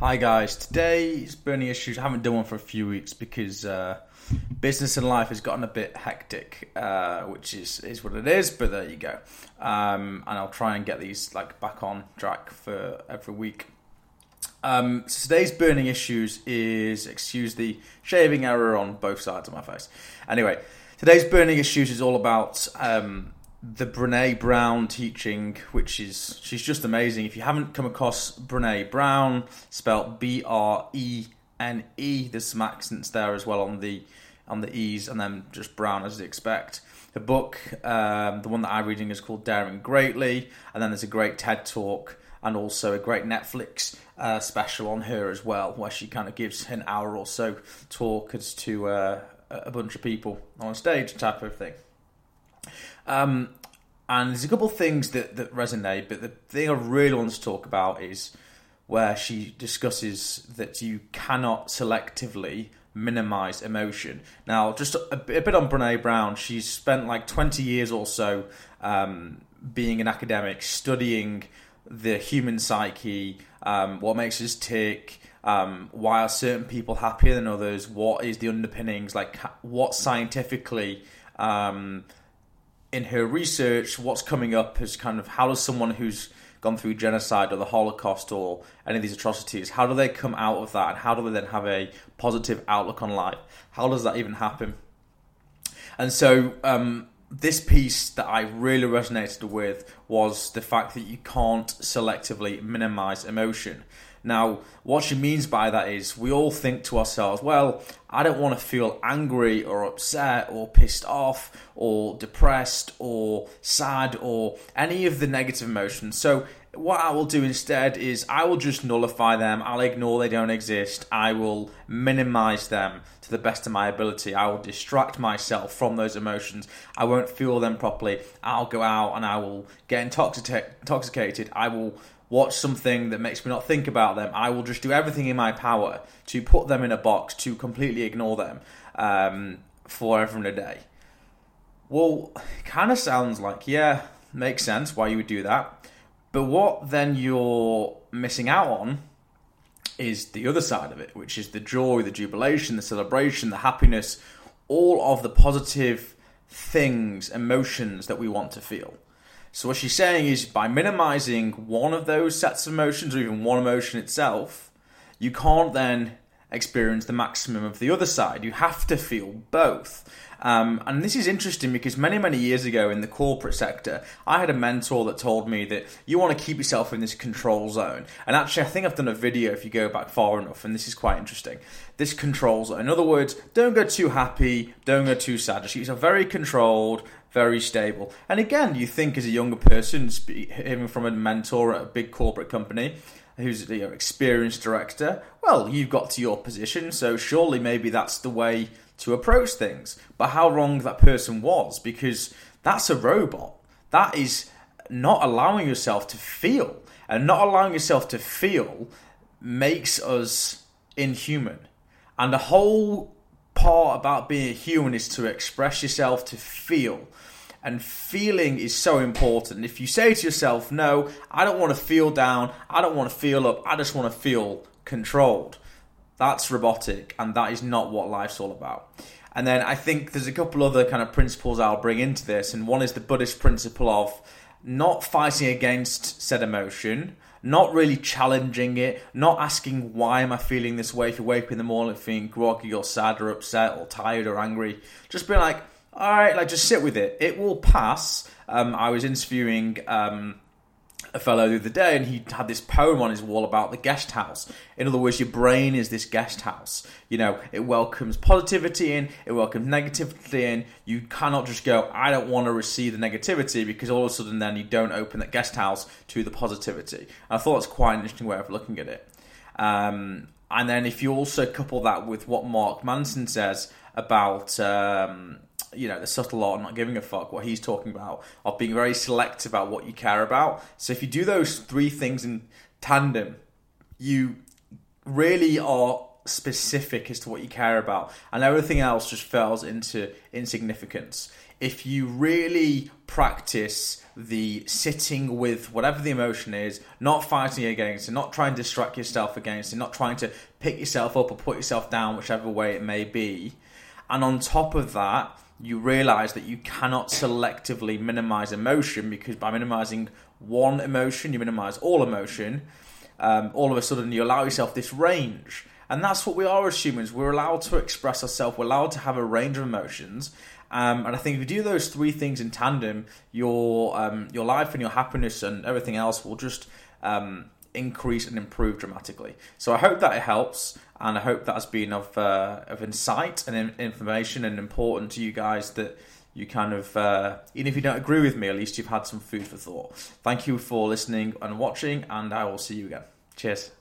Hi guys, today's burning issues. I haven't done one for a few weeks because uh, business and life has gotten a bit hectic, uh, which is is what it is. But there you go. Um, and I'll try and get these like back on track for every week. Um, so today's burning issues is excuse the shaving error on both sides of my face. Anyway, today's burning issues is all about um, the Brené Brown teaching, which is she's just amazing. If you haven't come across Brené Brown, spelled B R E N E, there's some accents there as well on the on the E's, and then just Brown as you expect. The book, um, the one that I'm reading, is called Daring Greatly, and then there's a great TED talk and also a great Netflix uh, special on her as well, where she kind of gives an hour or so talk as to uh, a bunch of people on stage type of thing. Um, and there's a couple of things that, that resonate, but the thing I really want to talk about is where she discusses that you cannot selectively minimize emotion. Now, just a, a bit on Brené Brown, she's spent like 20 years or so um, being an academic, studying the human psyche, um, what makes us tick, um, why are certain people happier than others, what is the underpinnings, like what scientifically um, in her research, what's coming up is kind of how does someone who's gone through genocide or the Holocaust or any of these atrocities, how do they come out of that and how do they then have a positive outlook on life? How does that even happen? And so, um, this piece that I really resonated with was the fact that you can't selectively minimize emotion. Now, what she means by that is we all think to ourselves, well, I don't want to feel angry or upset or pissed off or depressed or sad or any of the negative emotions. So, what I will do instead is I will just nullify them. I'll ignore they don't exist. I will minimize them to the best of my ability. I will distract myself from those emotions. I won't feel them properly. I'll go out and I will get intoxicated. I will watch something that makes me not think about them, I will just do everything in my power to put them in a box, to completely ignore them um, forever and a day. Well, kind of sounds like, yeah, makes sense why you would do that. But what then you're missing out on is the other side of it, which is the joy, the jubilation, the celebration, the happiness, all of the positive things, emotions that we want to feel. So what she's saying is by minimizing one of those sets of emotions or even one emotion itself, you can't then experience the maximum of the other side. You have to feel both. Um, and this is interesting because many, many years ago in the corporate sector, I had a mentor that told me that you want to keep yourself in this control zone. And actually, I think I've done a video if you go back far enough, and this is quite interesting. This control zone. In other words, don't go too happy, don't go too sad. Just keep yourself very controlled, very stable. And again, you think as a younger person, hearing from a mentor at a big corporate company who's an experienced director, well, you've got to your position, so surely maybe that's the way to approach things. But how wrong that person was, because that's a robot. That is not allowing yourself to feel. And not allowing yourself to feel makes us inhuman. And the whole part about being a human is to express yourself, to feel. And feeling is so important. If you say to yourself, no, I don't want to feel down, I don't want to feel up, I just want to feel controlled, that's robotic, and that is not what life's all about. And then I think there's a couple other kind of principles I'll bring into this, and one is the Buddhist principle of not fighting against said emotion, not really challenging it, not asking why am I feeling this way if you wake up in the morning feeling groggy or sad or upset or tired or angry. Just be like, all right, like just sit with it. It will pass. Um, I was interviewing um, a fellow the other day, and he had this poem on his wall about the guest house. In other words, your brain is this guest house. You know, it welcomes positivity in, it welcomes negativity in. You cannot just go, I don't want to receive the negativity, because all of a sudden then you don't open that guest house to the positivity. And I thought it's quite an interesting way of looking at it. Um, and then if you also couple that with what Mark Manson says about um, you know the subtle art, of not giving a fuck, what he's talking about, of being very selective about what you care about. So if you do those three things in tandem, you really are specific as to what you care about, and everything else just falls into insignificance. if you really practice the sitting with whatever the emotion is, not fighting against it, not trying to distract yourself against it, not trying to pick yourself up or put yourself down, whichever way it may be. And on top of that, you realize that you cannot selectively minimize emotion because by minimizing one emotion, you minimize all emotion. Um, all of a sudden, you allow yourself this range. And that's what we are as humans. We're allowed to express ourselves, we're allowed to have a range of emotions. Um, and I think if you do those three things in tandem, your um, your life and your happiness and everything else will just um, increase and improve dramatically. So I hope that it helps, and I hope that has been of uh, of insight and information and important to you guys that you kind of uh, even if you don't agree with me, at least you've had some food for thought. Thank you for listening and watching, and I will see you again. Cheers.